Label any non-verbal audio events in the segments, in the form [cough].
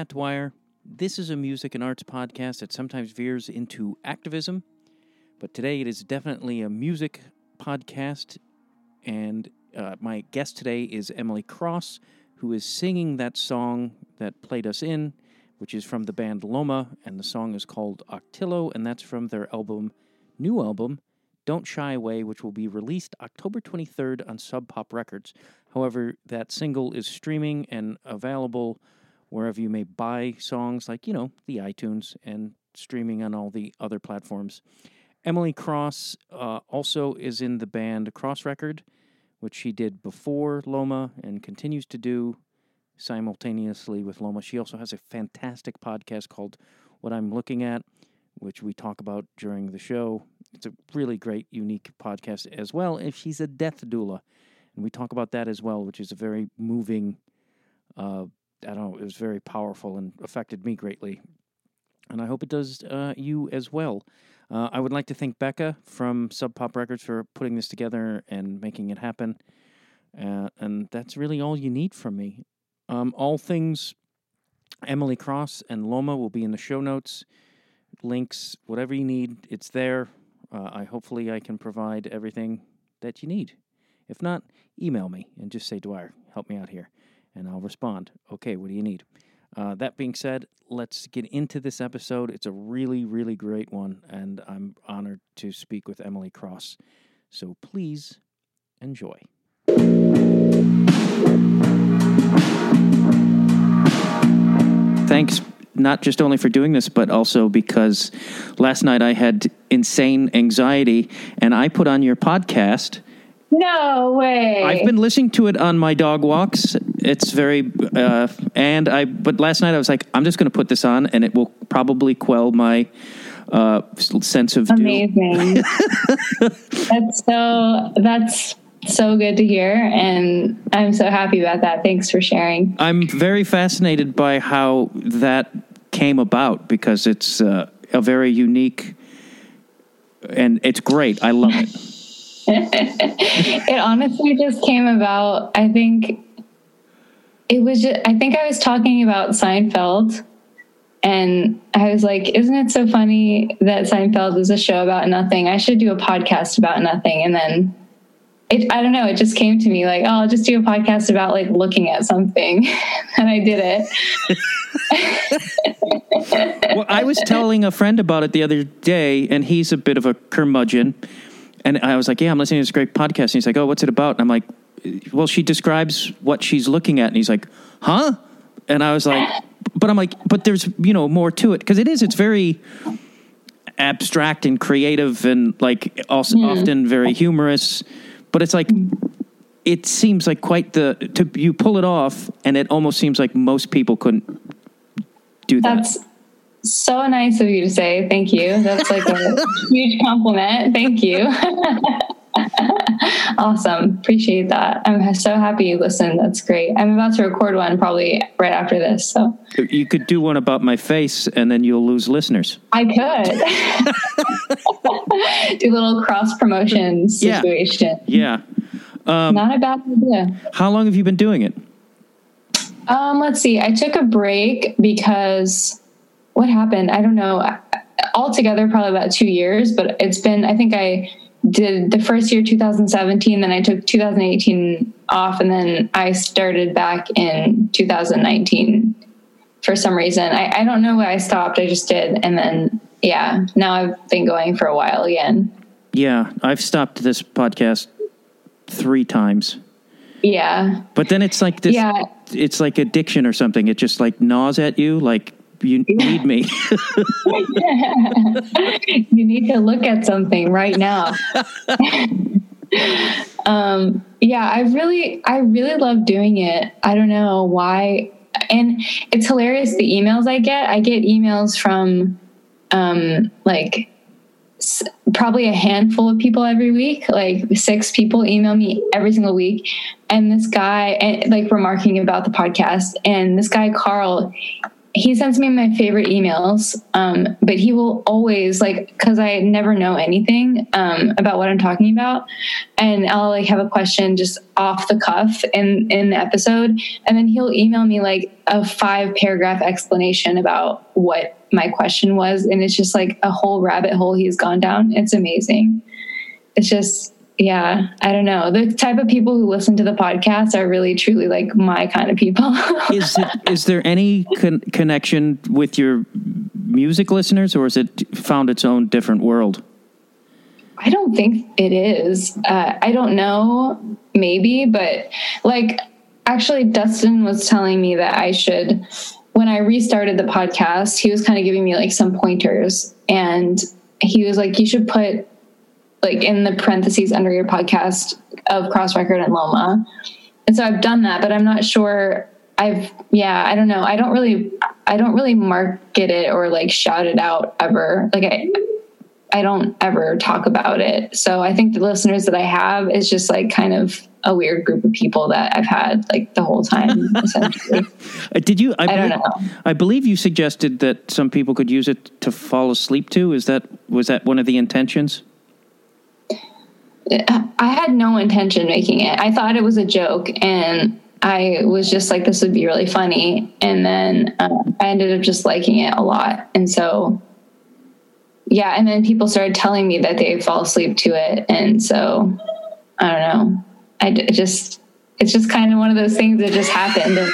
Matt Dwyer. This is a music and arts podcast that sometimes veers into activism, but today it is definitely a music podcast. And uh, my guest today is Emily Cross, who is singing that song that played us in, which is from the band Loma, and the song is called Ocotillo, and that's from their album, new album, Don't Shy Away, which will be released October 23rd on Sub Pop Records. However, that single is streaming and available wherever you may buy songs, like, you know, the iTunes and streaming on all the other platforms. Emily Cross uh, also is in the band Cross Record, which she did before Loma and continues to do simultaneously with Loma. She also has a fantastic podcast called What I'm Looking At, which we talk about during the show. It's a really great, unique podcast as well. If she's a death doula, and we talk about that as well, which is a very moving. Uh, I don't know. It was very powerful and affected me greatly, and I hope it does uh, you as well. Uh, I would like to thank Becca from Sub Pop Records for putting this together and making it happen. Uh, and that's really all you need from me. Um, all things Emily Cross and Loma will be in the show notes. Links, whatever you need, it's there. Uh, I hopefully I can provide everything that you need. If not, email me and just say, Dwyer, help me out here, and I'll respond. Okay, what do you need? Uh, that being said, let's get into this episode. It's a really, really great one, and I'm honored to speak with Emily Cross. So please enjoy. Thanks, not just only for doing this, but also because last night I had insane anxiety, and I put on your podcast. No way. I've been listening to it on my dog walks. It's very, uh, and I, but last night I was like, I'm just going to put this on and it will probably quell my uh, sense of. Amazing. [laughs] that's so, that's so good to hear. And I'm so happy about that. Thanks for sharing. I'm very fascinated by how that came about because it's uh, a very unique and it's great. I love it. [laughs] [laughs] it honestly just came about. I think it was just, I think I was talking about Seinfeld and I was like, isn't it so funny that Seinfeld is a show about nothing? I should do a podcast about nothing. And then it, I don't know, it just came to me like, oh, I'll just do a podcast about like looking at something. [laughs] and I did it. [laughs] well, I was telling a friend about it the other day, and he's a bit of a curmudgeon. And I was like, yeah, I'm listening to this great podcast. And he's like, oh, what's it about? And I'm like, well, she describes what she's looking at. And he's like, huh? And I was like, but I'm like, but there's, you know, more to it. Because it is, it's very abstract and creative and like also mm. often very humorous. But it's like, it seems like quite the, to, you pull it off and it almost seems like most people couldn't do that. That's so nice of you to say. Thank you. That's like a [laughs] huge compliment. Thank you. [laughs] awesome. Appreciate that. I'm so happy you listened. That's great. I'm about to record one probably right after this. So you could do one about my face and then you'll lose listeners. I could [laughs] do a little cross promotion situation. Yeah. yeah. Um, Not a bad idea. How long have you been doing it? Um, let's see. I took a break because what happened? I don't know. Altogether, probably about two years, but it's been, I think I did the first year 2017 then i took 2018 off and then i started back in 2019 for some reason I, I, don't know why i stopped i just did and then yeah now i've been going for a while again yeah i've stopped this podcast three times yeah but then it's like this yeah. it's like addiction or something it just like gnaws at you like you need me. [laughs] you need to look at something right now. [laughs] um, yeah, I really, I really love doing it. I don't know why. And it's hilarious the emails I get. I get emails from um, like s- probably a handful of people every week. Like six people email me every single week. And this guy, and, like remarking about the podcast, and this guy, Carl, he sends me my favorite emails, um, but he will always like because I never know anything um, about what I'm talking about, and I'll like have a question just off the cuff in in the episode, and then he'll email me like a five paragraph explanation about what my question was, and it's just like a whole rabbit hole he's gone down. It's amazing. It's just yeah, I don't know. The type of people who listen to the podcast are really truly like my kind of people. [laughs] is it, is there any con- connection with your music listeners, or is it found its own different world? I don't think it is. Uh, I don't know, maybe, but like actually, Dustin was telling me that I should. When I restarted the podcast, he was kind of giving me like some pointers, and he was like, "You should put like in the parentheses under your podcast of cross record and Loma. And so I've done that, but I'm not sure I've yeah, I don't know. I don't really I don't really market it or like shout it out ever. Like I I don't ever talk about it. So I think the listeners that I have is just like kind of a weird group of people that I've had like the whole time essentially. [laughs] Uh, did you I, I believe, don't know. I believe you suggested that some people could use it to fall asleep to. Is that was that one of the intentions? I had no intention making it. I thought it was a joke, and I was just like, "This would be really funny." And then um, I ended up just liking it a lot, and so yeah. And then people started telling me that they fall asleep to it, and so I don't know. I just it's just kind of one of those things that just happened. [laughs]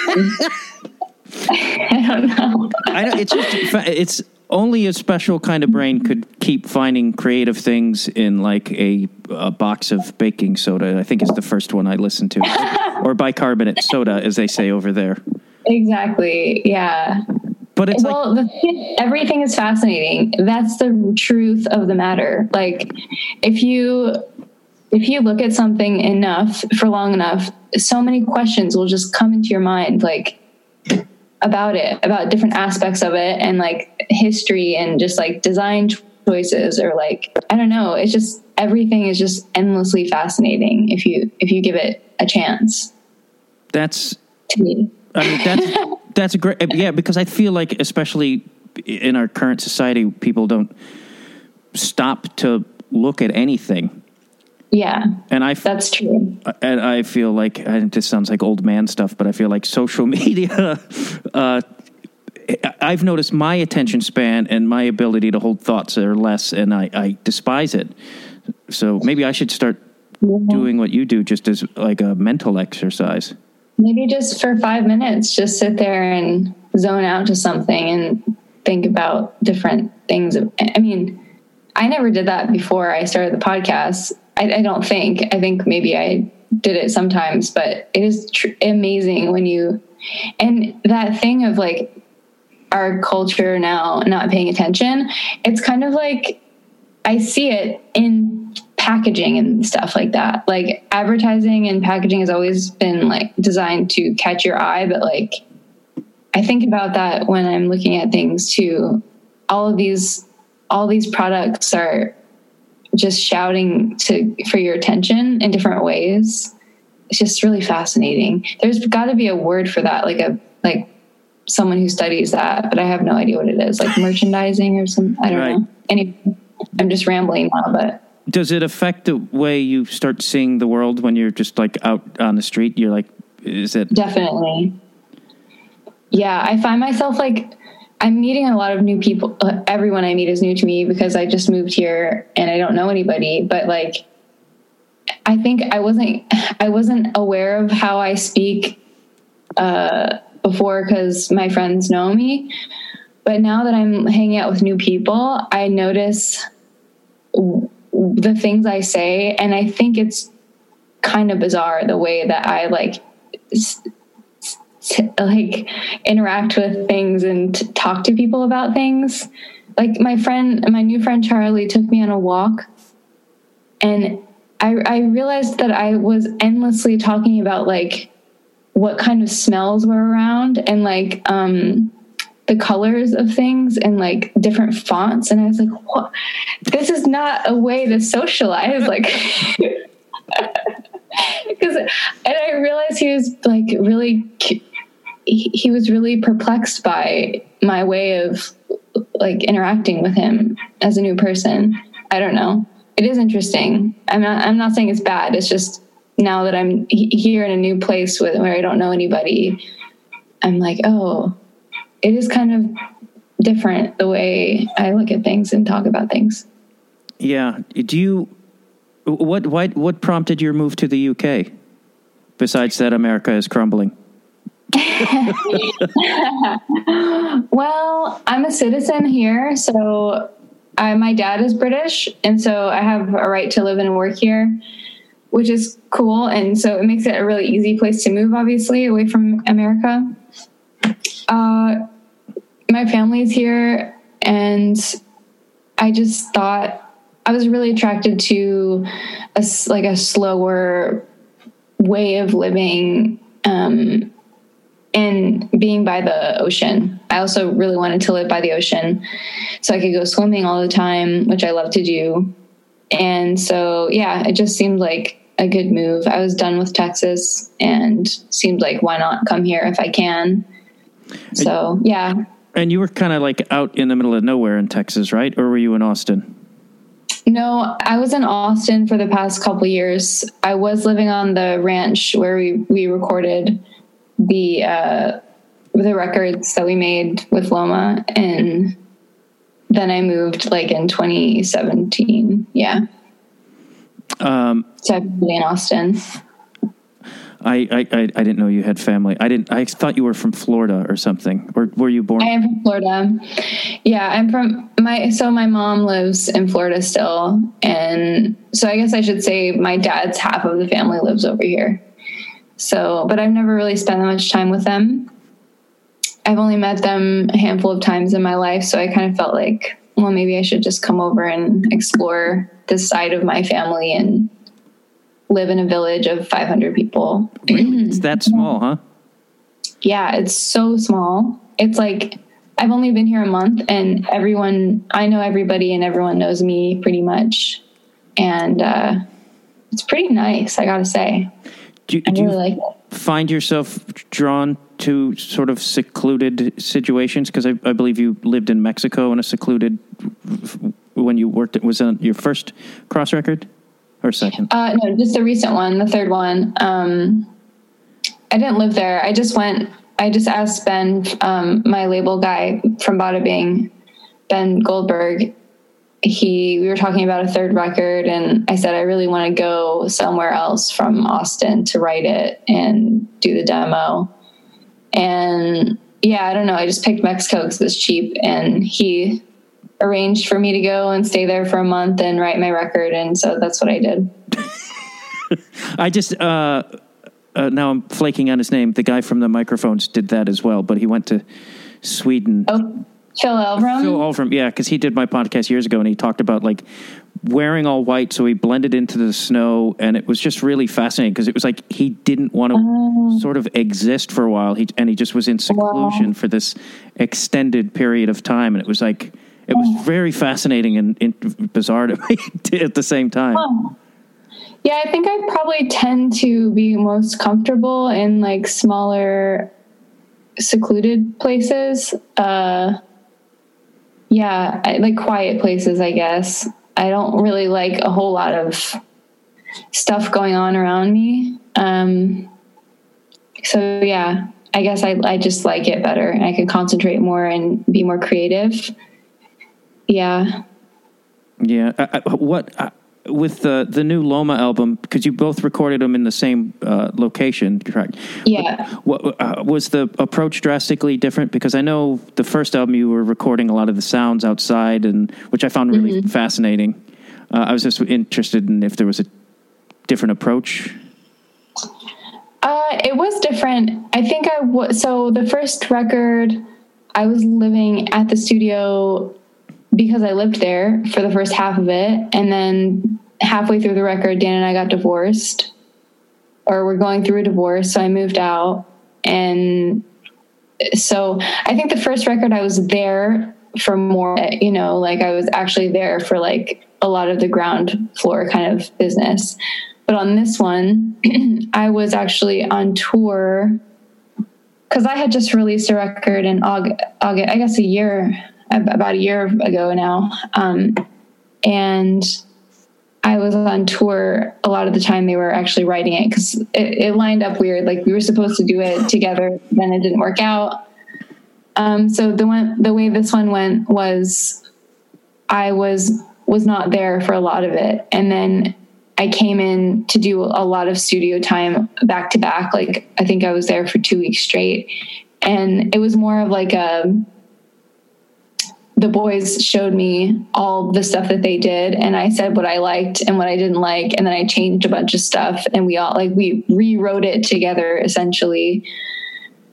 [laughs] I don't know. I don't, it's just it's only a special kind of brain could keep finding creative things in like a, a box of baking soda. I think is the first one I listened to, [laughs] or bicarbonate soda, as they say over there. Exactly. Yeah. But it's well, like the, everything is fascinating. That's the truth of the matter. Like, if you if you look at something enough for long enough, so many questions will just come into your mind. Like about it, about different aspects of it and like history and just like design choices or like I don't know, it's just everything is just endlessly fascinating if you if you give it a chance. that's To me. I mean that's [laughs] that's a great yeah because I feel like especially in our current society people don't stop to look at anything. Yeah, And I that's true. and I feel like and this sounds like old man stuff, but I feel like social [laughs] media. Uh, I've noticed my attention span and my ability to hold thoughts are less, and I, I despise it. So maybe I should start doing what you do, just as like a mental exercise. Maybe just for five minutes, just sit there and zone out to something and think about different things. I mean, I never did that before I started the podcast. I, I don't think. I think maybe I did it sometimes, but it is tr- amazing when you and that thing of like our culture now not paying attention. It's kind of like I see it in packaging and stuff like that. Like advertising and packaging has always been like designed to catch your eye, but like I think about that when I'm looking at things too. All of these all these products are just shouting to for your attention in different ways. It's just really fascinating. There's got to be a word for that, like a like someone who studies that, but I have no idea what it is, like merchandising or some. I don't Right. know. Anyway, I'm just rambling now, but Does it affect the way you start seeing the world when you're just like out on the street? You're like, is it? Definitely. Yeah, I find myself like I'm meeting a lot of new people. Uh, everyone I meet is new to me because I just moved here and I don't know anybody. But like, I think I wasn't I wasn't aware of how I speak uh, before because my friends know me. But now that I'm hanging out with new people, I notice w- the things I say, and I think it's kind of bizarre the way that I like s- like interact with things and talk to people about things. Like my friend, my new friend Charlie took me on a walk, and I, I realized that I was endlessly talking about like what kind of smells were around and like um, the colors of things and like different fonts. And I was like, what? This is not a way to socialize. [laughs] Like, [laughs] because, and I realized he was like really, cu- he, was really perplexed by my way of like interacting with him as a new person. I don't know. It is interesting. I'm not. I'm not saying it's bad. It's just now that I'm here in a new place with where I don't know anybody, I'm like, oh, it is kind of different the way I look at things and talk about things. Yeah. Do you? What? Why? What prompted your move to the UK? Besides that, America is crumbling. Well, I'm a citizen here, so I, my dad is British, and so I have a right to live and work here, which is cool. And so it makes it a really easy place to move, obviously, away from America. Uh, my family's here, and I just thought I was really attracted to a like a slower way of living um, and being by the ocean. I also really wanted to live by the ocean so I could go swimming all the time, which I love to do. And so, yeah, it just seemed like a good move. I was done with Texas and seemed like why not come here if I can. So, yeah. And you were kind of like out in the middle of nowhere in Texas, right? Or were you in Austin? No, I was in Austin for the past couple years. I was living on the ranch where we, we recorded the uh, the records that we made with Loma, and then I moved like in 2017. Yeah. Um, so I've been in Austin. I, I, I didn't know you had family. I didn't. I thought you were from Florida or something. Or were you born? I am from Florida. Yeah, I'm from my. So my mom lives in Florida still, and so I guess I should say my dad's half of the family lives over here. So, but I've never really spent that much time with them. I've only met them a handful of times in my life, so I kind of felt like, well, maybe I should just come over and explore this side of my family and live in a village of 500 people. Really? [clears throat] It's that small, huh? Yeah, it's so small. It's like I've only been here a month and everyone, I know everybody and everyone knows me pretty much. And uh, it's pretty nice, I gotta say. Do, do really you like find yourself drawn to sort of secluded situations? Because I, I, believe you lived in Mexico in a secluded when you worked. It Was it your first cross record or second? Uh, no, just the recent one, the third one. Um, I didn't live there. I just went. I just asked Ben, um, my label guy from Ba Da Bing, Ben Goldberg, he we were talking about a third record and i said i really want to go somewhere else from austin to write it and do the demo. And yeah i don't know i just picked mexico because it's cheap and he arranged for me to go and stay there for a month and write my record and so that's what i did. [laughs] I just uh, uh, now i'm flaking on his name. The guy from the microphones did that as well but he went to sweden. Oh Phil Elverum. Phil Elverum, yeah, because he did my podcast years ago, and he talked about like wearing all white, so he blended into the snow, and it was just really fascinating because it was like he didn't want to oh. sort of exist for a while, he, and he just was in seclusion wow. for this extended period of time, and it was like it was oh. very fascinating and, and, bizarre to me [laughs] at the same time. Oh. Yeah, I think I probably tend to be most comfortable in like smaller, secluded places. Uh, yeah, I, like quiet places, I guess. I don't really like a whole lot of stuff going on around me. Um, so yeah, I guess I, I just like it better I can concentrate more and be more creative. Yeah. Yeah. I, I, what, with the the new Loma album because you both recorded them in the same uh, location, correct? Yeah. What, uh, was the approach drastically different? Because I know the first album you were recording a lot of the sounds outside, and which I found really mm-hmm. fascinating. Uh, I was just interested in if there was a different approach. Uh, it was different. I think I was so the first record. I was living at the studio because I lived there for the first half of it. And then halfway through the record, Dan and I got divorced, or we're going through a divorce. So I moved out. And so I think the first record I was there for more, you know, like I was actually there for like a lot of the ground floor kind of business. But on this one, [clears throat] I was actually on tour because I had just released a record in August, August, I guess a year, about a year ago now. Um, and I was on tour a lot of the time they were actually writing it because it, it, lined up weird. Like we were supposed to do it together, then it didn't work out. Um, so the one, the way this one went was I was was not there for a lot of it, and then I came in to do a lot of studio time back to back. Like I think I was there for two weeks straight, and it was more of like a. The boys showed me all the stuff that they did, and I said what I liked and what I didn't like, and then I changed a bunch of stuff, and we all like we rewrote it together essentially,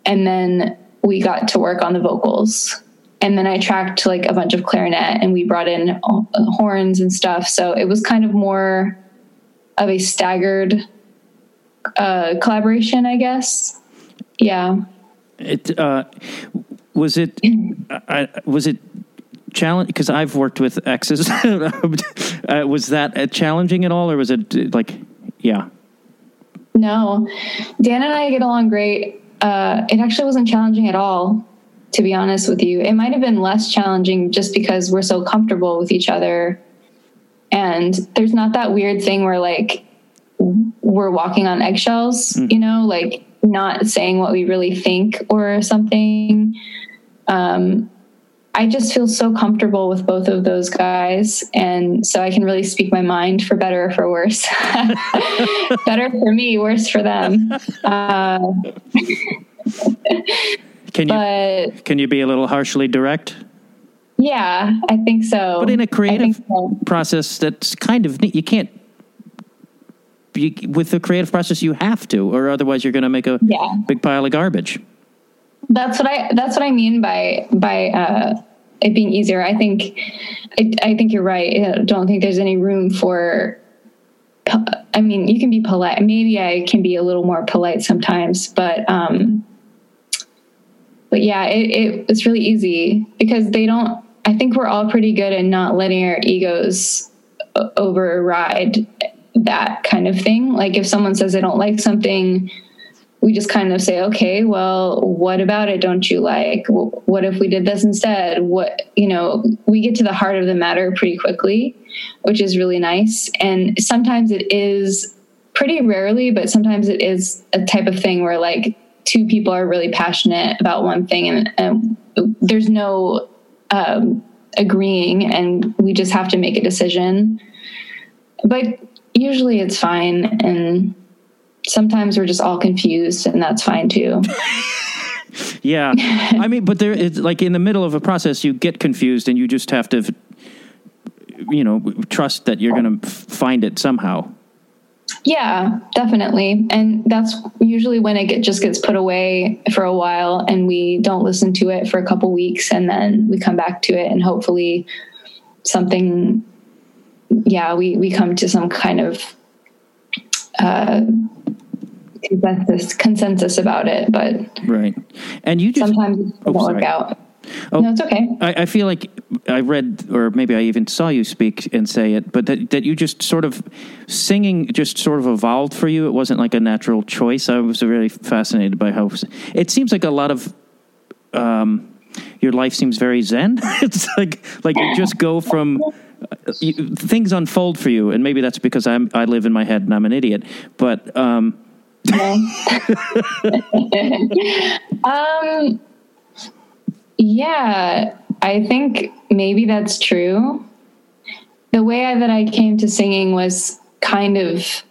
and then we got to work on the vocals and then I tracked like a bunch of clarinet and we brought in horns and stuff. So it was kind of more of a staggered uh, collaboration, I guess. Yeah. It uh, was it. I, was it challenge because I've worked with exes. [laughs] uh, was that challenging at all, or was it like, yeah? No, Dan and I get along great. Uh, it actually wasn't challenging at all, to be honest with you. It might have been less challenging just because we're so comfortable with each other and there's not that weird thing where like we're walking on eggshells mm. you know like not saying what we really think or something um I just feel so comfortable with both of those guys. And so I can really speak my mind for better or for worse. [laughs] better for me, worse for them. Uh, can you but, can you be a little harshly direct? Yeah, I think so. But in a creative so. process, that's kind of you can't. You, with the creative process, you have to, or otherwise, you're going to make a yeah. big pile of garbage. That's what I. That's what I mean by by uh, it being easier. I think. I, I think you're right. I don't think there's any room for. I mean, you can be polite. Maybe I can be a little more polite sometimes, but um, but yeah, it, it, it's really easy because they don't I think we're all pretty good at not letting our egos override that kind of thing. Like if someone says they don't like something, we just kind of say, okay, well, what about it don't you like? What if we did this instead? What, you know, we get to the heart of the matter pretty quickly, which is really nice. And sometimes it is pretty rarely, but sometimes it is a type of thing where like two people are really passionate about one thing and, and there's no um, agreeing and we just have to make a decision. But usually it's fine. And sometimes we're just all confused and that's fine too. [laughs] yeah. I mean, but there is like in the middle of a process, you get confused and you just have to, you know, trust that you're going to find it somehow. Yeah, definitely. And that's usually when it get, just gets put away for a while and we don't listen to it for a couple weeks and then we come back to it and hopefully something yeah, we we come to some kind of uh consensus consensus about it, but Right. And you just sometimes it oh, work out. Oh, no, it's okay. I, I, feel like I read, or maybe I even saw you speak and say it, but that, that you just sort of singing just sort of evolved for you. It wasn't like a natural choice. I was really fascinated by how it seems like a lot of um, your life seems very zen. [laughs] it's like like you just go from uh, you, things unfold for you, and maybe that's because I'm I live in my head and I'm an idiot, but. Um, [laughs] um yeah, I think maybe that's true. The way that I came to singing was kind of,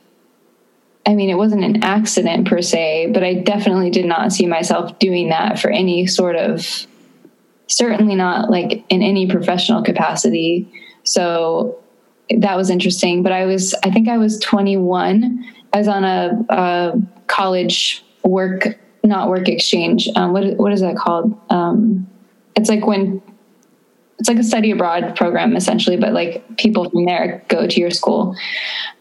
I mean, it wasn't an accident per se, but I definitely did not see myself doing that for any sort of, certainly not like in any professional capacity. So that was interesting. But I was, I think I was 21. I was on a, a college work, not work exchange. Um, what, what is that called? Um, it's like when it's like a study abroad program essentially, but like people from there go to your school.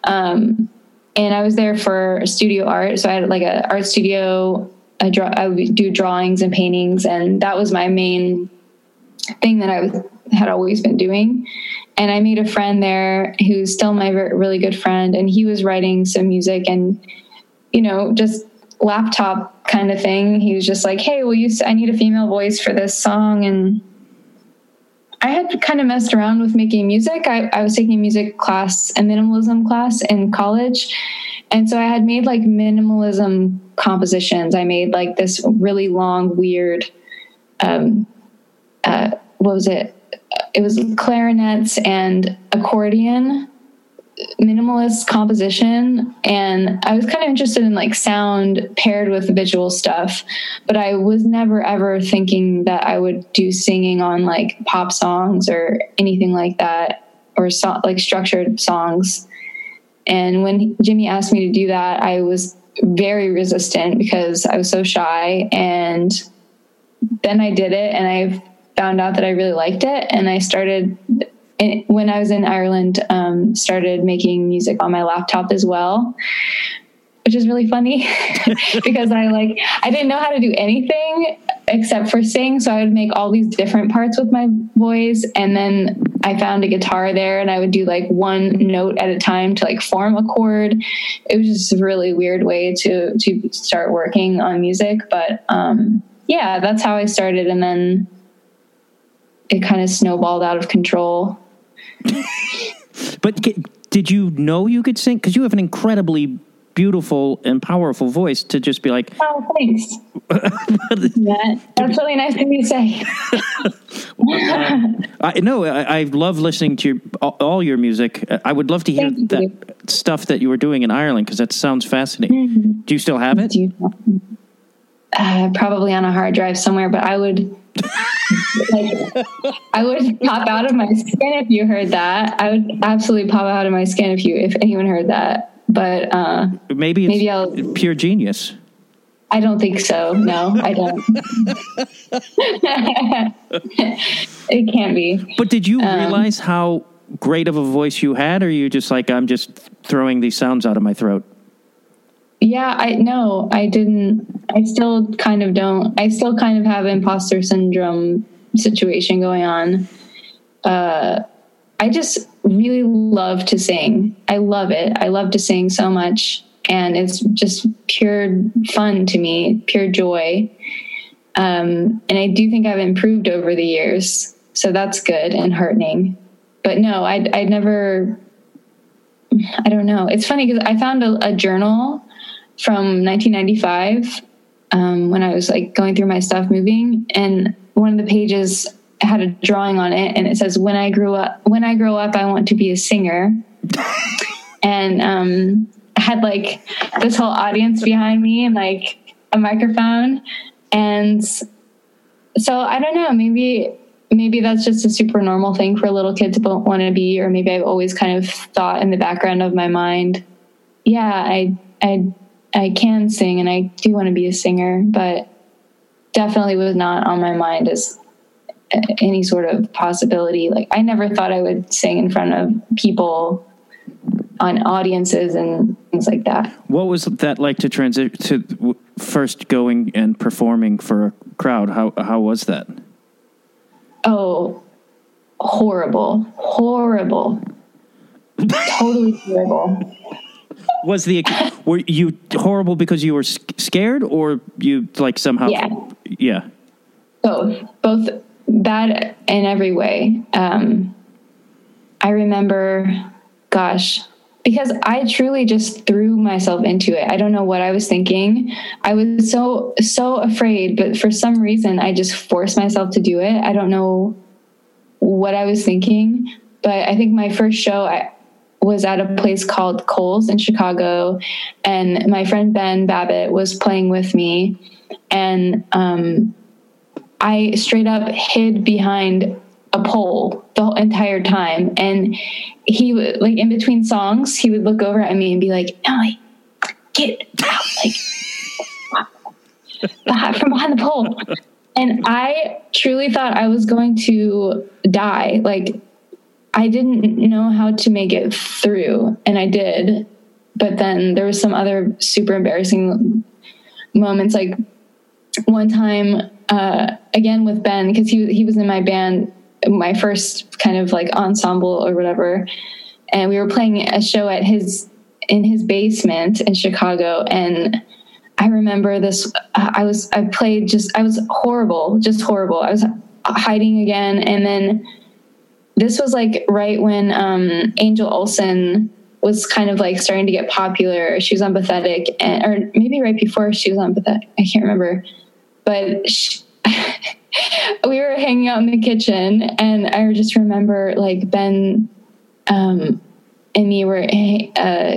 Um, and I was there for studio art, so I had like a art studio. I draw, I would do drawings and paintings, and that was my main thing that I was, had always been doing. And I made a friend there who's still my really good friend, and he was writing some music and, you know, just laptop kind of thing. He was just like, "Hey, will you? I need a female voice for this song." And I had kind of messed around with making music. I, I was taking music class, a minimalism class in college, and so I had made like minimalism compositions. I made like this really long, weird. Um, uh, what was it? It was clarinets and accordion minimalist composition and i was kind of interested in like sound paired with visual stuff but i was never ever thinking that i would do singing on like pop songs or anything like that or so, like structured songs. And when jimmy asked me to do that i was very resistant because i was so shy and then i did it and i found out that i really liked it and i started when I was in Ireland, um, started making music on my laptop as well, which is really funny [laughs] because I like I didn't know how to do anything except for sing, so I would make all these different parts with my voice, and then I found a guitar there, and I would do like one note at a time to like form a chord. It was just a really weird way to to start working on music, but um, yeah, that's how I started, and then it kind of snowballed out of control but did you know you could sing? Because you have an incredibly beautiful and powerful voice to just be like, oh, thanks. [laughs] yeah, that's really nice of you to say. uh, [laughs] I know. I, I, love listening to your, all your music. I would love to hear Thank that you. stuff that you were doing in Ireland because that sounds fascinating. Mm-hmm. Do you still have it? Uh, probably on a hard drive somewhere, but I would [laughs] like, I would pop out of my skin if you heard that. I would absolutely pop out of my skin if you if anyone heard that. But uh, maybe maybe I'll pure genius. I don't think so. No, I don't. [laughs] it can't be. But did you um, realize how great of a voice you had, or you just like I'm just throwing these sounds out of my throat? Yeah, I no, I didn't. I still kind of don't. I still kind of have imposter syndrome situation going on. Uh, I just really love to sing. I love it. I love to sing so much, and it's just pure fun to me, pure joy. Um, and I do think I've improved over the years, so that's good and heartening. But no, I'd, I'd never. I don't know. It's funny because I found a, a journal from 1995 um, when I was like going through my stuff moving, and one of the pages had a drawing on it, and it says, "When I grew up, when I grow up, I want to be a singer." [laughs] and um, I had like this whole audience behind me and like a microphone, and so I don't know, maybe maybe that's just a super normal thing for a little kid to want to be, or maybe I've always kind of thought in the background of my mind, yeah, I I I can sing and I do want to be a singer, but definitely was not on my mind as any sort of possibility. Like I never thought I would sing in front of people on audiences and things like that. What was that like to transition to first going and performing for a crowd? How how was that? Oh, horrible, horrible, [laughs] totally horrible was the were you horrible because you were scared or you like somehow yeah. Yeah. Both. Both bad in every way. Um i remember gosh because i truly just threw myself into it. I don't know what i was thinking. I was so so afraid but for some reason i just forced myself to do it. I don't know what i was thinking but i think my first show i was at a place called Coles in Chicago, and my friend Ben Babbitt was playing with me, and um, I straight up hid behind a pole the entire time, and he would like in between songs, he would look over at me and be like, "Emily, get out!" Like [laughs] from behind the pole. And I truly thought I was going to die. Like I didn't know how to make it through, and I did. But then there was some other super embarrassing moments. Like one time, uh, again with Ben, because he he was in my band, my first kind of like ensemble or whatever, and we were playing a show at his in his basement in Chicago, and I remember this. I was I played just I was horrible, just horrible. I was hiding again, and then this was like right when um, Angel Olsen was kind of like starting to get popular. She was on Bathetic, and, or maybe right before she was on Bathetic. I can't remember, but. She, [laughs] we were hanging out in the kitchen and I just remember like Ben um, and me were uh,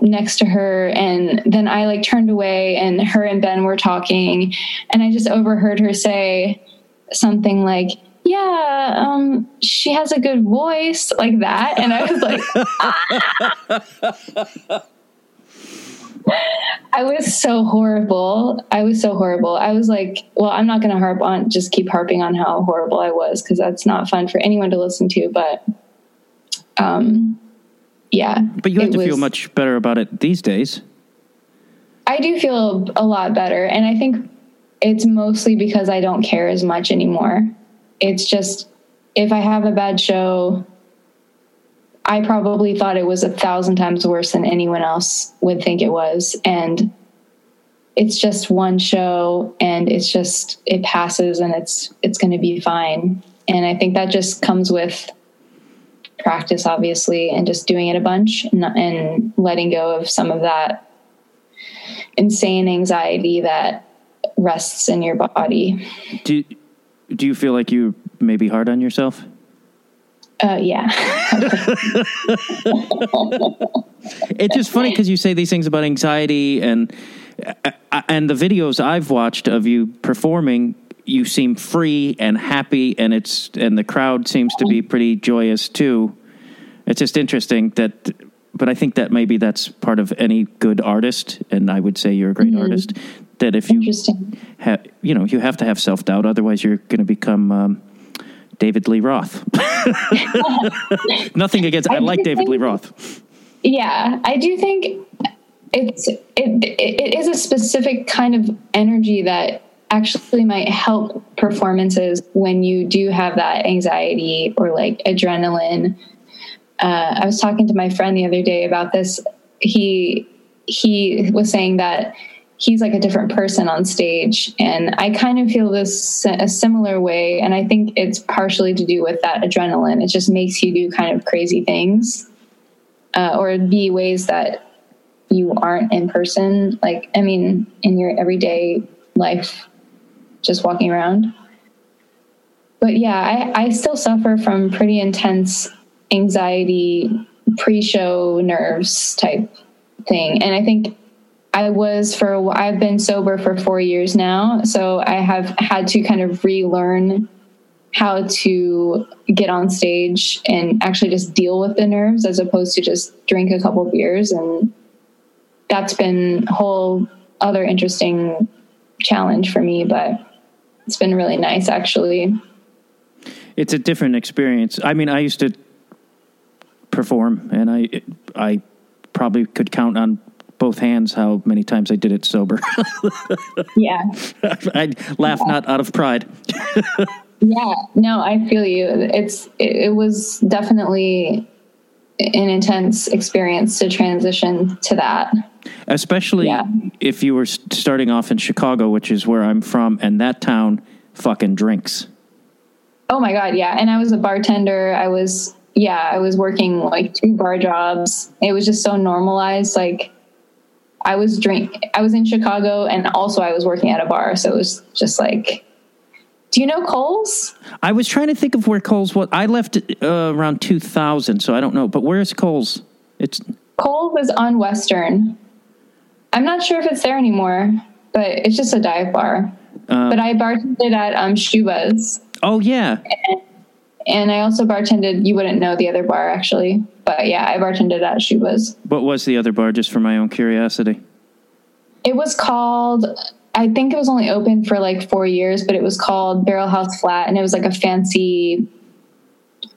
next to her and then I like turned away and her and Ben were talking and I just overheard her say something like yeah um, she has a good voice like that and I was like ah. I was so horrible. I was so horrible. I was like, well, I'm not going to harp on, just keep harping on how horrible I was because that's not fun for anyone to listen to. But, um, yeah. But you have to was, feel much better about it these days. I do feel a lot better. And I think it's mostly because I don't care as much anymore. It's just if I have a bad show, I probably thought it was a thousand times worse than anyone else would think it was. And it's just one show and it's just it passes and it's it's going to be fine. And I think that just comes with practice obviously and just doing it a bunch and, and letting go of some of that insane anxiety that rests in your body. Do do you feel like you may be hard on yourself? Uh, yeah. [laughs] it's just funny because you say these things about anxiety and uh, uh, and the videos I've watched of you performing, you seem free and happy, and it's and the crowd seems to be pretty joyous too. It's just interesting that, but I think that maybe that's part of any good artist, and I would say you're a great mm-hmm. artist. That if you have, you know, you have to have self doubt, otherwise you're going to become. Um, David Lee Roth. [laughs] Nothing against. I, I like David think, Lee Roth. Yeah, I do think it's it, it is a specific kind of energy that actually might help performances when you do have that anxiety or like adrenaline. Uh, I was talking to my friend the other day about this. He he was saying that he's like a different person on stage. And i kind of feel this a similar way. And i think it's partially to do with that adrenaline. It just makes you do kind of crazy things uh, or be ways that you aren't in person. Like i mean in your everyday life just walking around. But yeah i, I still suffer from pretty intense anxiety pre-show nerves type thing. And i think I was for I've been sober for four years now, so I have had to kind of relearn how to get on stage and actually just deal with the nerves as opposed to just drink a couple beers and that's been a whole other interesting challenge for me but it's been really nice actually. It's a different experience. I mean i used to perform and i i probably could count on both hands how many times I did it sober. [laughs] yeah. [laughs] I laugh yeah. not out of pride. [laughs] yeah, no, I feel you. It's it, was definitely an intense experience to transition to that. Especially yeah. if you were starting off in Chicago, which is where I'm from, and that town fucking drinks. Oh my god, yeah. And I was a bartender. I was yeah, I was working like two bar jobs. It was just so normalized like I was drink I was in Chicago and also I was working at a bar, so it was just like do you know Coles? I was trying to think of where Coles was. I left uh, around 2000, so I don't know. But where's Coles? It's Coles is on Western. I'm not sure if it's there anymore, but it's just a dive bar. Um, but I bartended at um, Schubas. Oh yeah. And, and I also bartended. You wouldn't know the other bar actually. But yeah, I bartended at Schubas. What was the other bar, just for my own curiosity? It was called. I think it was only open for like four years, but it was called Barrelhouse Flat, and it was like a fancy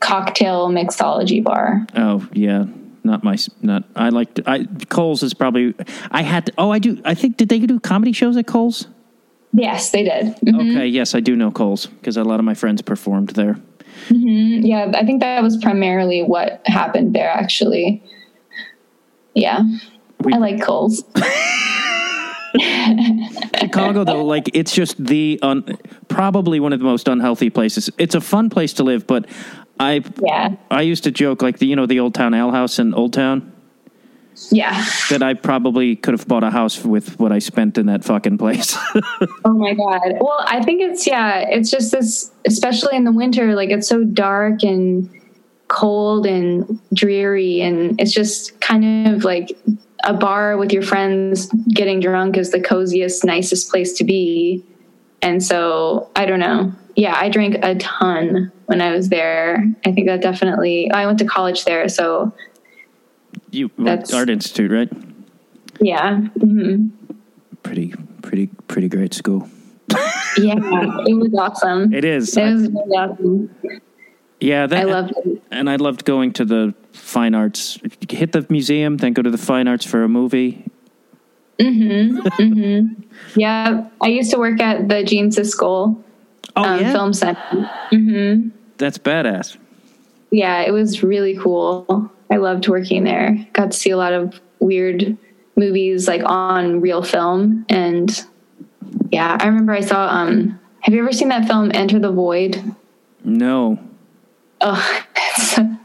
cocktail mixology bar. Oh yeah, not my not. I like I Coles is probably. I had to. Oh, I do. I think did they do comedy shows at Coles? Yes, they did. Mm-hmm. Okay, yes, I do know Coles because a lot of my friends performed there. Mm-hmm. Yeah, I think that was primarily what happened there, actually. Yeah. We, I like Coles. [laughs] Chicago, though, like it's just the un, probably one of the most unhealthy places. It's a fun place to live, but I Yeah. I used to joke like the you know the Old Town Ale House in Old Town Yeah. that I probably could have bought a house with what I spent in that fucking place. [laughs] Oh my god. Well, I think it's yeah, it's just this especially in the winter like it's so dark and cold and dreary and it's just kind of like a bar with your friends getting drunk is the coziest nicest place to be. And so, I don't know. Yeah, I drank a ton when I was there. I think that definitely I went to college there, so you That's- Art Institute, right? yeah. hmm Pretty pretty pretty great school. [laughs] Yeah, it was awesome. It is. It was really awesome. yeah, that, I loved it. and I loved going to the fine arts. Hit the museum, then go to the fine arts for a movie. Mhm. Mhm. Yeah, I used to work at the Gene Siskel Oh um, yeah, Film Center. hmm that's badass. Yeah, it was really cool. I loved working there. Got to see a lot of weird movies like on real film, and yeah, I remember I saw. um Have you ever seen that film Enter the Void? No, Oh,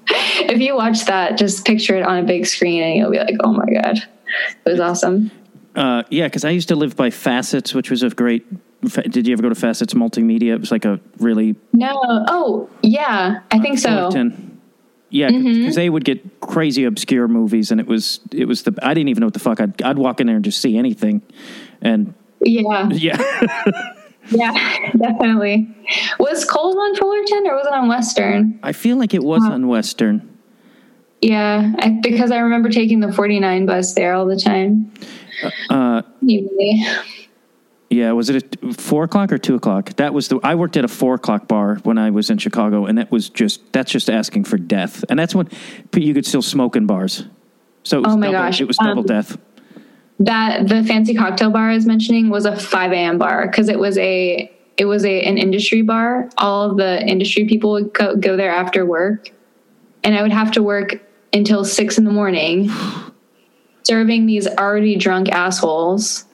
if you watch that, just picture it on a big screen, and you'll be like, "Oh my god, it was awesome." uh, yeah, because I used to live by Facets, which was a great. Did you ever go to Facets Multimedia? It was like a really No, oh yeah, I think so. Fullerton. Yeah, because they would get crazy obscure movies, and it was it was the I didn't even know what the fuck I'd I'd walk in there and just see anything, and Yeah, [laughs] yeah, yeah, [laughs] definitely. Was Coles on Fullerton or was it on Western? I feel like it was on Western. Yeah, I, because I remember taking the 49 bus there all the time. Uh, Anyway, yeah, was it a four o'clock or two o'clock? That was the I worked at a four o'clock bar when I was in Chicago, and that was just that's just asking for death, and that's when you could still smoke in bars. So it was Oh my double, gosh, it was double um, death. that the fancy cocktail bar I was mentioning was a 5 a.m. bar because it was a it was a an industry bar. All of the industry people would go, go there after work, and I would have to work until six in the morning, [sighs] serving these already drunk assholes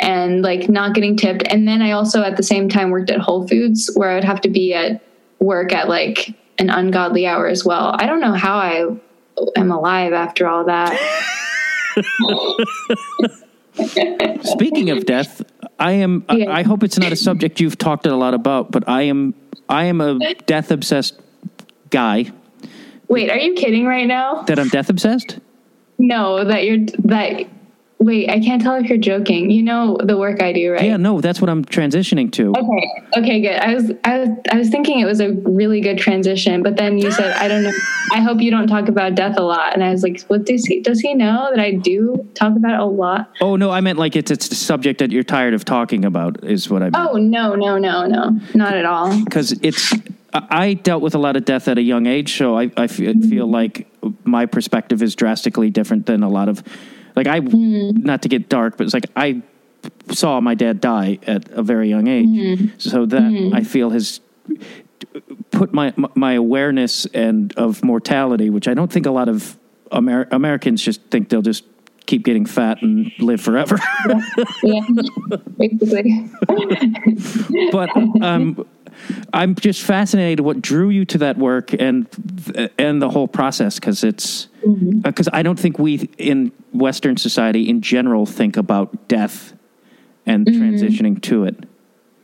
and like not getting tipped. And then I also at the same time worked at Whole Foods where I would have to be at work at like an ungodly hour as well. I don't know how I am alive after all that. [laughs] Speaking of death, I am. I- I hope it's not a subject you've talked a lot about, but I am. I am a death obsessed guy. Wait, are you kidding right now? That I'm death obsessed. No, that you're that. Wait, I can't tell if you're joking. You know the work I do, right? Yeah, no, that's what I'm transitioning to. Okay. Okay. Good. I was. I was. I was thinking it was a really good transition, but then you said, "I don't know." [laughs] I hope you don't talk about death a lot, and I was like, "What does he? Does he know that I do talk about it a lot?" Oh no, I meant like it's it's the subject that you're tired of talking about is what I meant. Oh no, no, no, no, not at all. because it's I dealt with a lot of death at a young age, so I, I feel, feel like my perspective is drastically different than a lot of like I hmm. not to get dark, but it's like I saw my dad die at a very young age, hmm. so that hmm. I feel has put my my awareness and of mortality, which I don't think a lot of Amer- Americans just think they'll just keep getting fat and live forever. Yeah, [laughs] basically. but um, I'm just fascinated what drew you to that work and and the whole process because it's mm-hmm. because I don't think we in Western society in general think about death and mm-hmm. transitioning to it.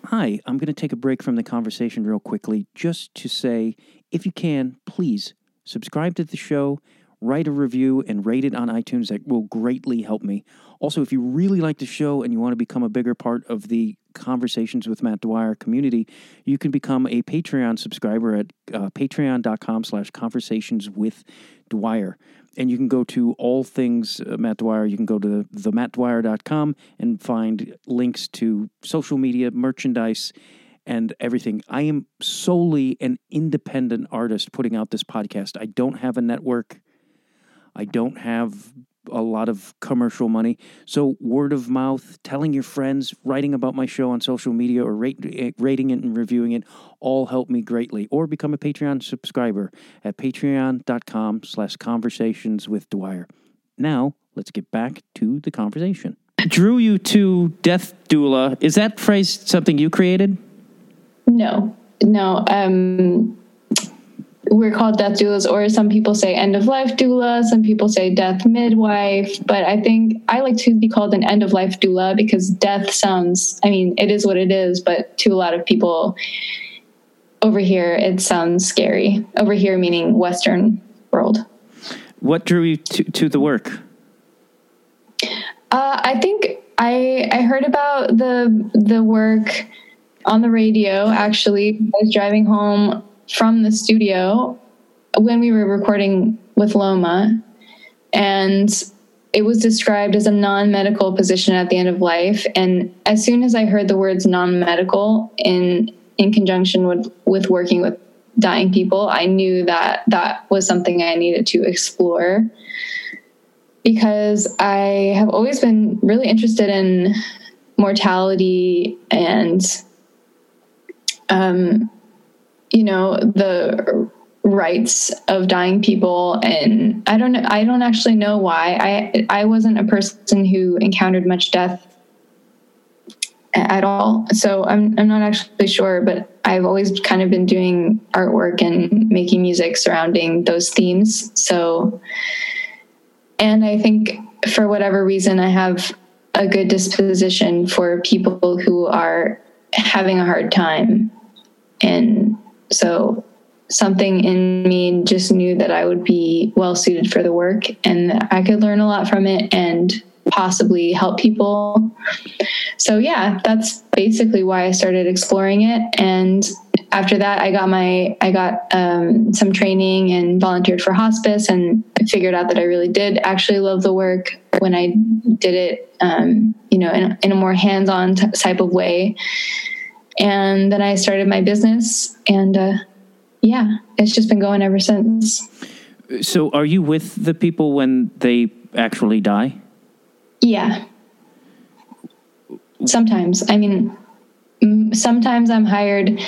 Hi, I'm going to take a break from the conversation real quickly just to say if you can, please subscribe to the show, write a review, and rate it on iTunes. That will greatly help me. Also, if you really like the show and you want to become a bigger part of the Conversations with Matt Dwyer community, you can become a Patreon subscriber at uh, patreon.com slash conversations with Dwyer. And you can go to all things uh, Matt Dwyer. You can go to themattdwyer.com and find links to social media, merchandise, and everything. I am solely an independent artist putting out this podcast. I don't have a network. I don't have a lot of commercial money. So word of mouth, telling your friends, writing about my show on social media or rate, eh, rating it and reviewing it all help me greatly. Or become a Patreon subscriber at patreon.com slash conversations with Dwyer. Now, let's get back to the conversation. drew you to Death Doula? Is that phrase something you created? No, no. Um, we're called death doulas, or some people say end of life doula, some people say death midwife. But I think I like to be called an end of life doula because death sounds, I mean, it is what it is, but to a lot of people over here, it sounds scary. Over here, meaning Western world. What drew you to, to the work? Uh, I think I I heard about the the work on the radio. Actually, I was driving home from the studio when we were recording with Loma, and it was described as a non-medical position at the end of life. And as soon as I heard the words non-medical in in conjunction with with working with dying people, I knew that that was something I needed to explore because I have always been really interested in mortality and, um, you know, the rights of dying people. And i don't i don't actually know why. I i wasn't a person who encountered much death at all. So i'm i'm not actually sure but i've always kind of been doing artwork and making music surrounding those themes. So and I think for whatever reason, I have a good disposition for people who are having a hard time. And so something in me just knew that I would be well suited for the work and I could learn a lot from it and possibly help people. So, yeah, that's basically why I started exploring it. And after that, I got my I got um, some training and volunteered for hospice, and figured out that I really did actually love the work when I did it, um, you know, in, in, a more hands-on type of way. And then I started my business, and uh, yeah, it's just been going ever since. So, are you with the people when they actually die? Yeah. Sometimes, I mean, sometimes I'm hired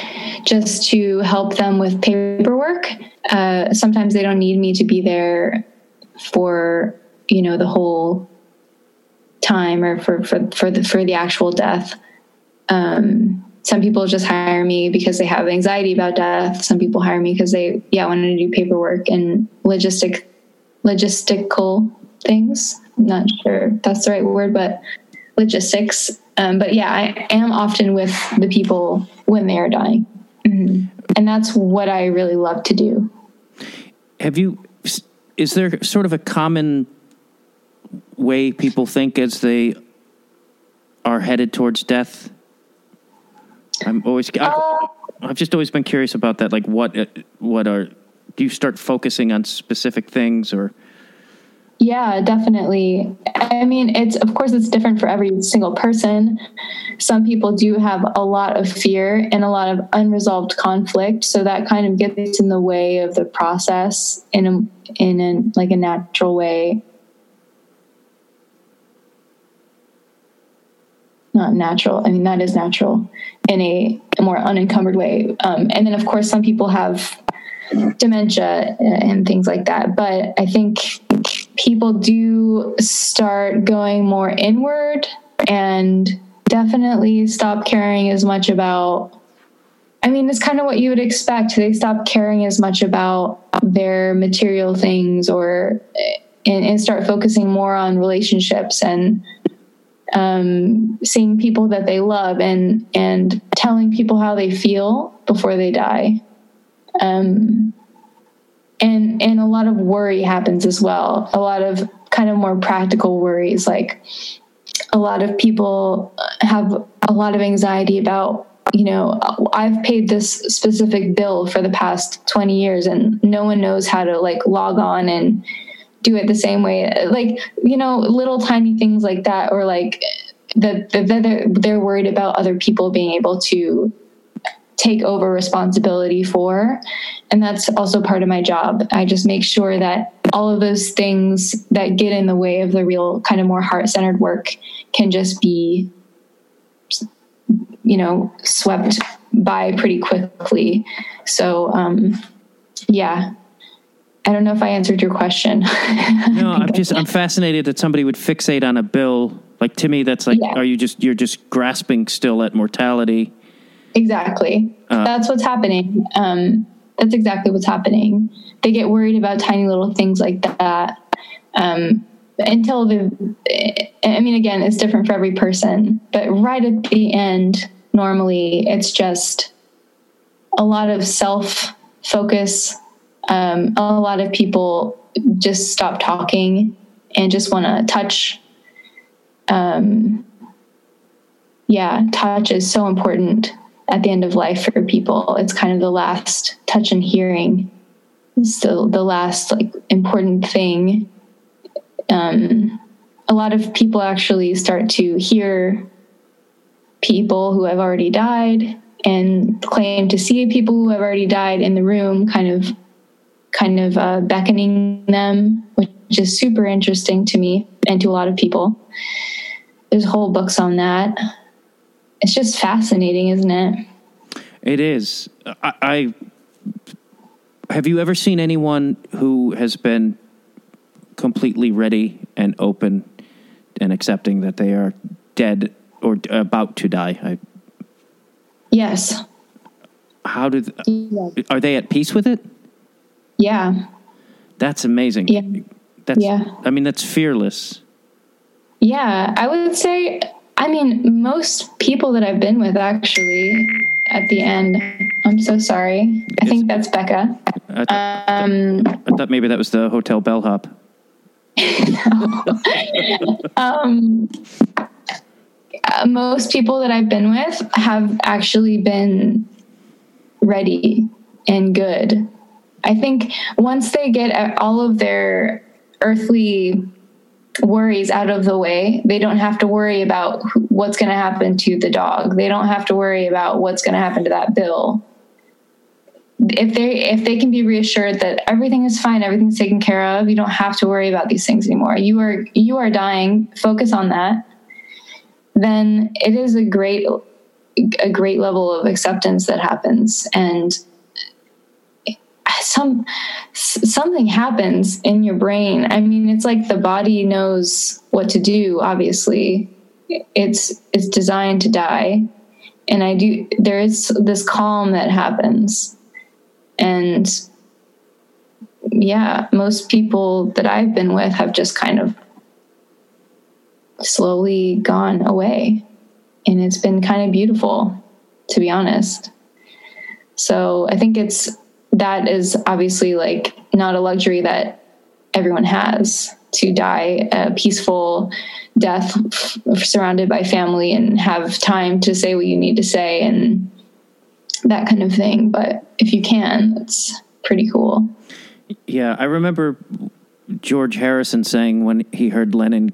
just to help them with paperwork. Uh, sometimes they don't need me to be there for you know the whole time or for for for the for the actual death. Um, some people just hire me because they have anxiety about death. Some people hire me because they yeah want to do paperwork and logistic logistical things. I'm not sure that's the right word, but logistics um, but yeah, I am often with the people when they are dying. Mm-hmm. And that's what I really love to do. Have you, is there sort of a common way people think as they are headed towards death? I'm always, I've, uh, I've just always been curious about that. Like, what, uh, what are, do you start focusing on specific things or? Yeah, definitely. I mean, it's of course it's different for every single person. Some people do have a lot of fear and a lot of unresolved conflict, so that kind of gets in the way of the process in a in a like a natural way. Not natural. I mean, that is natural in a, more unencumbered way. Um, and then, of course, some people have dementia and things like that. But I think people do start going more inward and definitely stop caring as much about I mean, it's kind of what you would expect. They stop caring as much about their material things or and, and start focusing more on relationships and um, seeing people that they love and and telling people how they feel before they die. Um, and and a lot of worry happens as well a lot of kind of more practical worries like a lot of people have a lot of anxiety about you know i've paid this specific bill for the past 20 years and no one knows how to like log on and do it the same way like you know little tiny things like that or like that the, they're, they're worried about other people being able to take over responsibility for. And that's also part of my job. I just make sure that all of those things that get in the way of the real kind of more heart centered work can just be, you know, swept by pretty quickly. So, um, yeah. I don't know if I answered your question. [laughs] no, I'm just I'm fascinated that somebody would fixate on a bill Like to me, that's like, Yeah. are you just you're just grasping still at mortality? Exactly. Uh, that's what's happening. Um, that's exactly what's happening. They get worried about tiny little things like that. Um, until the, I mean, again, it's different for every person, but right at the end, normally it's just a lot of self focus. Um, a lot of people just stop talking and just want to touch. Um, yeah, touch is so important at the end of life for people. It's kind of the last touch and hearing. The, the last like important thing. Um, a lot of people actually start to hear people who have already died and claim to see people who have already died in the room, kind of, kind of uh, beckoning them, which is super interesting to me and to a lot of people. There's whole books on that. It's just fascinating, isn't it? It is. I, I have you ever seen anyone who has been completely ready and open and accepting that they are dead or about to die? I, Yes. how do are they at peace with it? Yeah. That's amazing. Yeah. That's Yeah. I mean that's fearless. Yeah. I would say, I mean, most people that I've been with actually at the end, I'm so sorry. I think that's Becca. I, th- Um, I thought maybe that was the hotel bellhop. [laughs] [laughs] um, uh, most people that I've been with have actually been ready and good. I think once they get all of their earthly worries out of the way, they don't have to worry about what's going to happen to the dog. They don't have to worry about what's going to happen to that bill. If they if they can be reassured that everything is fine, everything's taken care of, you don't have to worry about these things anymore. You are you are dying. Focus on that. Then it is a great a great level of acceptance that happens and some something happens in your brain. I mean it's like the body knows what to do obviously. It's it's designed to die. And i do there is this calm that happens. And yeah most people that i've been with have just kind of slowly gone away. And it's been kind of beautiful to be honest. So i think it's that is obviously like not a luxury that everyone has to die a peaceful death surrounded by family and have time to say what you need to say and that kind of thing. But if you can it's pretty cool. Yeah, I remember George Harrison saying when he heard Lennon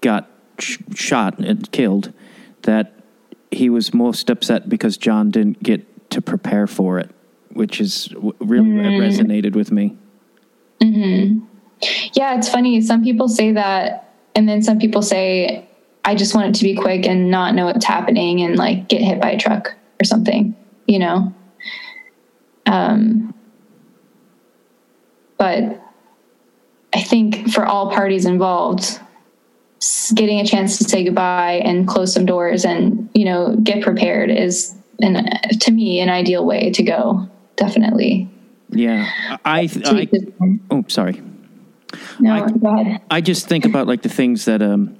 got sh- shot and killed that he was most upset because John didn't get to prepare for it, which is really re- resonated with me. yeah it's funny. Some people say that and then some people say i just want it to be quick and not know what's happening and like get hit by a truck or something you know? Um but i think for all parties involved getting a chance to say goodbye and close some doors and you know get prepared is an to me an ideal way to go definitely. Yeah, I, I, oh, sorry. no I- go ahead. I just think about like the things that um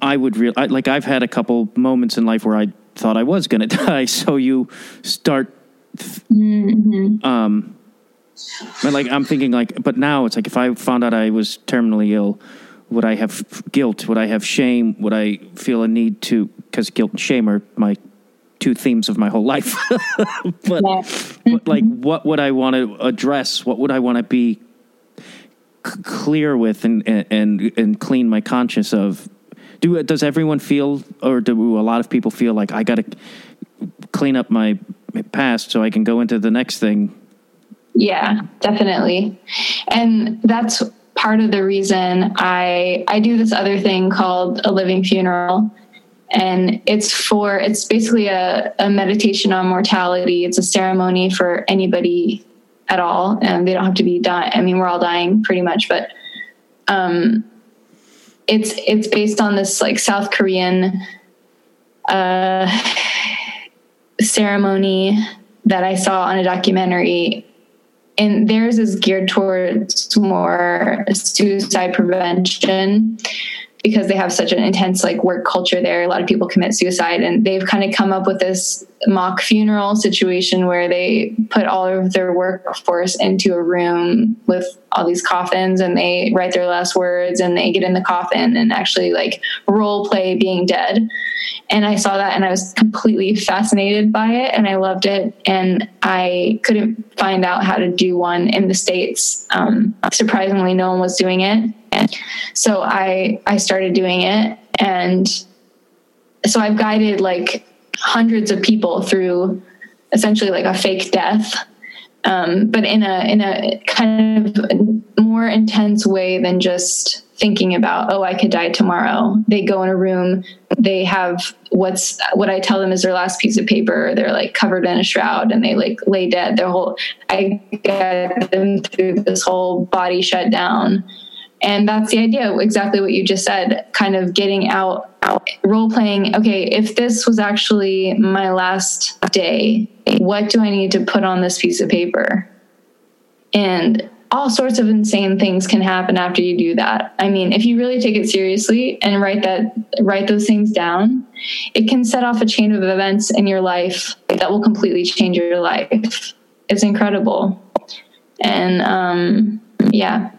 I would real I, like I've had a couple moments in life where I thought I was going [laughs] to die so you start um but like I'm thinking like but now it's like if I found out I was terminally ill would I have guilt? Would I have shame? Would I feel a need to cuz guilt and shame are my two themes of my whole life [laughs] but, Yeah. but like what would I want to address what would I want to be c- clear with and, and and clean my conscience of do does everyone feel or do a lot of people feel like i got to clean up my past so i can go into the next thing Yeah, definitely. And that's part of the reason I I do this other thing called a living funeral. And it's for it's basically a, a meditation on mortality. It's a ceremony for anybody at all. And they don't have to be dying. I mean, we're all dying pretty much, but um it's it's based on this like South Korean uh, ceremony that I saw on a documentary. And theirs is geared towards more suicide prevention because they have such an intense like work culture there. A lot of people commit suicide, and they've kind of come up with this mock funeral situation where they put all of their workforce into a room with all these coffins, and they write their last words, and they get in the coffin and actually like role play being dead. And I saw that, and I was completely fascinated by it, and I loved it. And I couldn't find out how to do one in the states. Um, surprisingly, no one was doing it And so I I started doing it and so I've guided like hundreds of people through essentially like a fake death. Um, but in a in a kind of more intense way than just thinking about oh I could die tomorrow. They go in a room, they have what's what I tell them is their last piece of paper. They're like covered in a shroud and they like lay dead. Their whole I get them through this whole body shutdown and that's the idea exactly what you just said kind of getting out, out role playing okay if this was actually my last day what do i need to put on this piece of paper? And all sorts of insane things can happen after you do that. I mean if you really take it seriously and write that write those things down it can set off a chain of events in your life that will completely change your life. It's incredible. And um yeah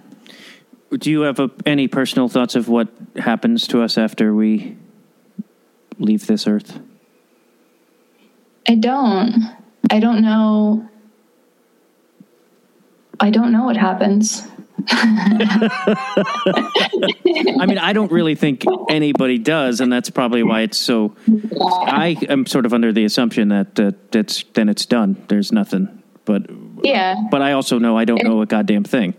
do you have a, any personal thoughts of what happens to us after we leave this earth? I don't. I don't know. I don't know what happens. [laughs] I mean, I don't really think anybody does, and that's probably why it's so. I am sort of under the assumption that that that's then it's done. There's nothing. But yeah. But I also know I don't know a goddamn thing.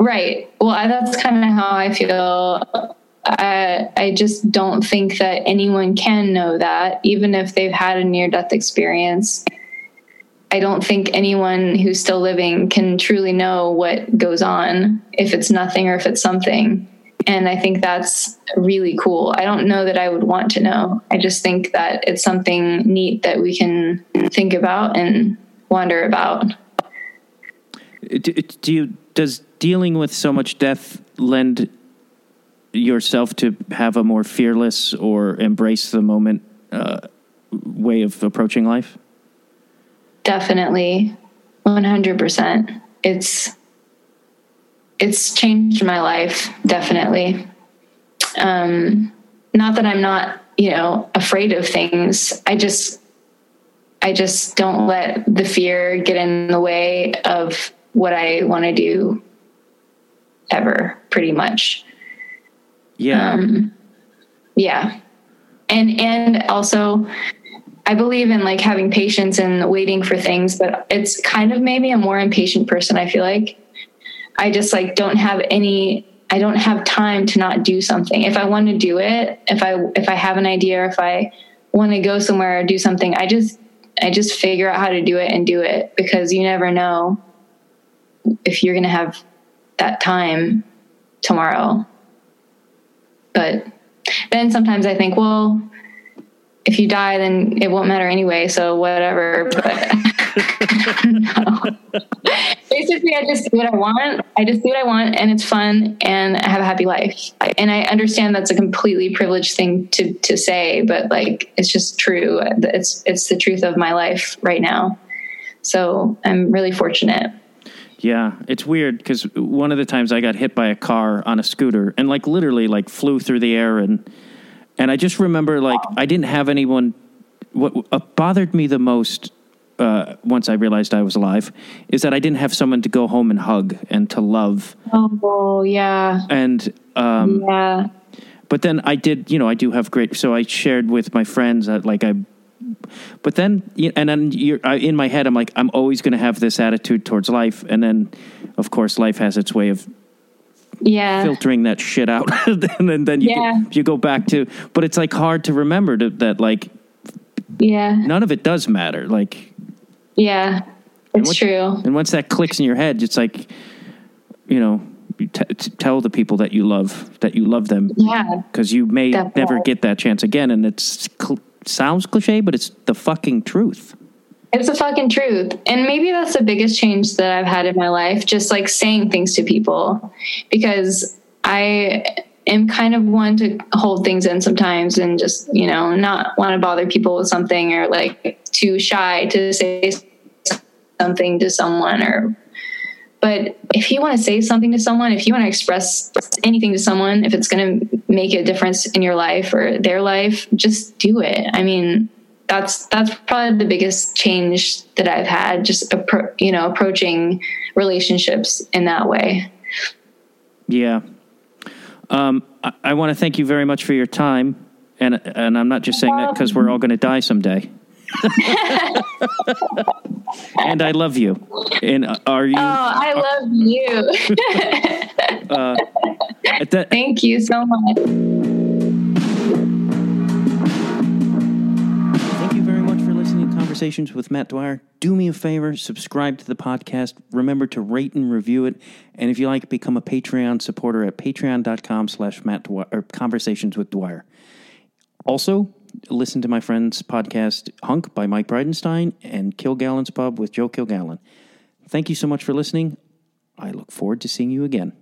Right. Well, I, that's kind of how I feel. I, I just don't think that anyone can know that, even if they've had a near death experience. I don't think anyone who's still living can truly know what goes on, if it's nothing or if it's something. And I think that's really cool. I don't know that I would want to know. I just think that it's something neat that we can think about and wonder about. Do, you does dealing with so much death lend yourself to have a more fearless or embrace the moment uh, way of approaching life? Definitely, one hundred percent. It's it's changed my life definitely. Um, not that I'm not, you know, afraid of things. I just I just don't let the fear get in the way of what I want to do ever, pretty much. Yeah. Um, yeah. And and also I believe in like having patience and waiting for things, but it's kind of maybe a more impatient person, I feel like. I just like don't have any I don't have time to not do something. If I want to do it, if I if I have an idea, if I want to go somewhere or do something, I just I just figure out how to do it and do it because you never know if you're going to have that time tomorrow. But then sometimes I think, well, if you die, then it won't matter anyway. So whatever. But. [laughs] Basically, I just do what I want. I just do what I want, and it's fun, and I have a happy life. And I understand that's a completely privileged thing to to say, but like it's just true. It's it's the truth of my life right now. So I'm really fortunate. Yeah, it's weird because one of the times I got hit by a car on a scooter and like literally like flew through the air and and I just remember like I didn't have anyone. What uh, bothered me the most uh, once I realized I was alive is that I didn't have someone to go home and hug and to love. Oh yeah. And um, yeah. But then I did, you know, I do have great. So I shared with my friends that like I but then and then you're in my head i'm like i'm always going to have this attitude towards life. And then of course life has its way of yeah. filtering that shit out. [laughs] And then, then you, yeah. you go back to but it's like hard to remember to, that like yeah. none of it does matter. Like yeah. it's once, true. and once that clicks in your head it's like you know t- t- tell the people that you love that you love them. Yeah. because you may never get that chance again. And it's cl- sounds cliche, but it's the fucking truth. It's the fucking truth. And maybe that's the biggest change that I've had in my life, just like saying things to people because I am kind of one to hold things in sometimes and just, you know, not want to bother people with something or like too shy to say something to someone or but if you want to say something to someone, if you want to express anything to someone, if it's going to make a difference in your life or their life, just do it. I mean, that's that's probably the biggest change that I've had. Just appro- you know, approaching relationships in that way. Yeah. Um, I, I want to thank you very much for your time, and and I'm not just saying that because we're all going to die someday. [laughs] and I love you. And uh, are you? Oh, I love you. [laughs] at that, Thank you so much. Thank you very much for listening to Conversations with Matt Dwyer. Do me a favor, subscribe to the podcast. Remember to rate and review it. And if you like, become a Patreon supporter at patreon.com slash Matt Dwyer, or Conversations with Dwyer. Also, listen to my friend's podcast, Hunk by Mike Bridenstine and Kilgallon's Pub with Joe Kilgallon. Thank you so much for listening. I look forward to seeing you again.